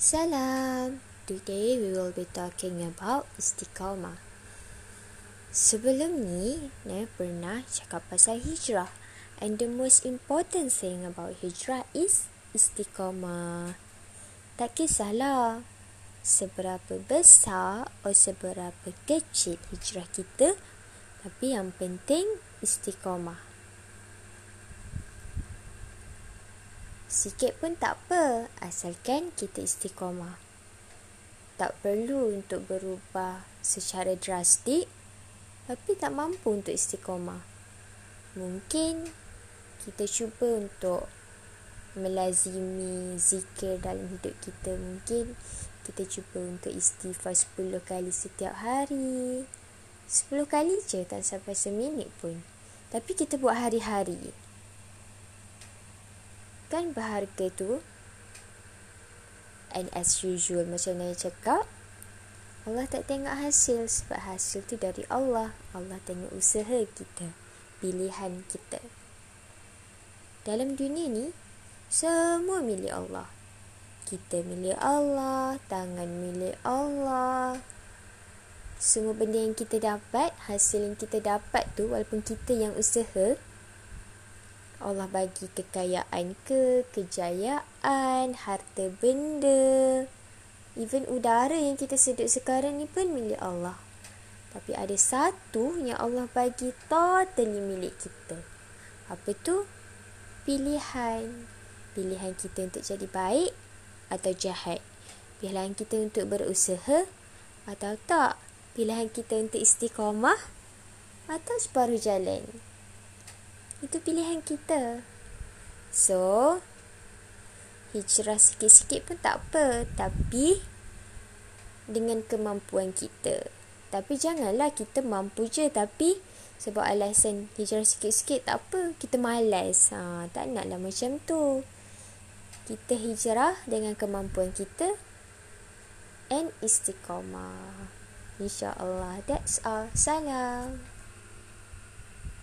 Salam. Today we will be talking about istiqamah. Sebelum ni, Naya pernah cakap pasal hijrah. And the most important thing about hijrah is istiqamah. Tak kisahlah seberapa besar atau seberapa kecil hijrah kita, tapi yang penting istiqamah. Sikit pun tak apa, asalkan kita istiqamah. Tak perlu untuk berubah secara drastik, tapi tak mampu untuk istiqamah. Mungkin kita cuba untuk melazimi zikir dalam hidup kita. Mungkin kita cuba untuk istighfar 10 kali setiap hari. 10 kali je, tak sampai seminit pun. Tapi kita buat hari-hari kan berharga tu. And as usual macam Naya cakap Allah tak tengok hasil sebab hasil tu dari Allah. Allah tengok usaha kita pilihan kita. Dalam dunia ni semua milik Allah. Kita milik Allah tangan milik Allah. Semua benda yang kita dapat hasil yang kita dapat tu walaupun kita yang usaha Allah bagi kekayaan ke, kejayaan, harta benda. Even udara yang kita sedut sekarang ni pun milik Allah. Tapi ada satu yang Allah bagi totally milik kita. Apa tu? Pilihan. Pilihan kita untuk jadi baik atau jahat. Pilihan kita untuk berusaha atau tak. Pilihan kita untuk istiqamah atau separuh jalan. Itu pilihan kita. So, hijrah sikit-sikit pun tak apa. Tapi, dengan kemampuan kita. Tapi janganlah kita mampu je. Tapi, sebab alasan hijrah sikit-sikit tak apa. Kita malas. Ha, tak naklah macam tu. Kita hijrah dengan kemampuan kita. And istiqamah. InsyaAllah. That's all. Salam.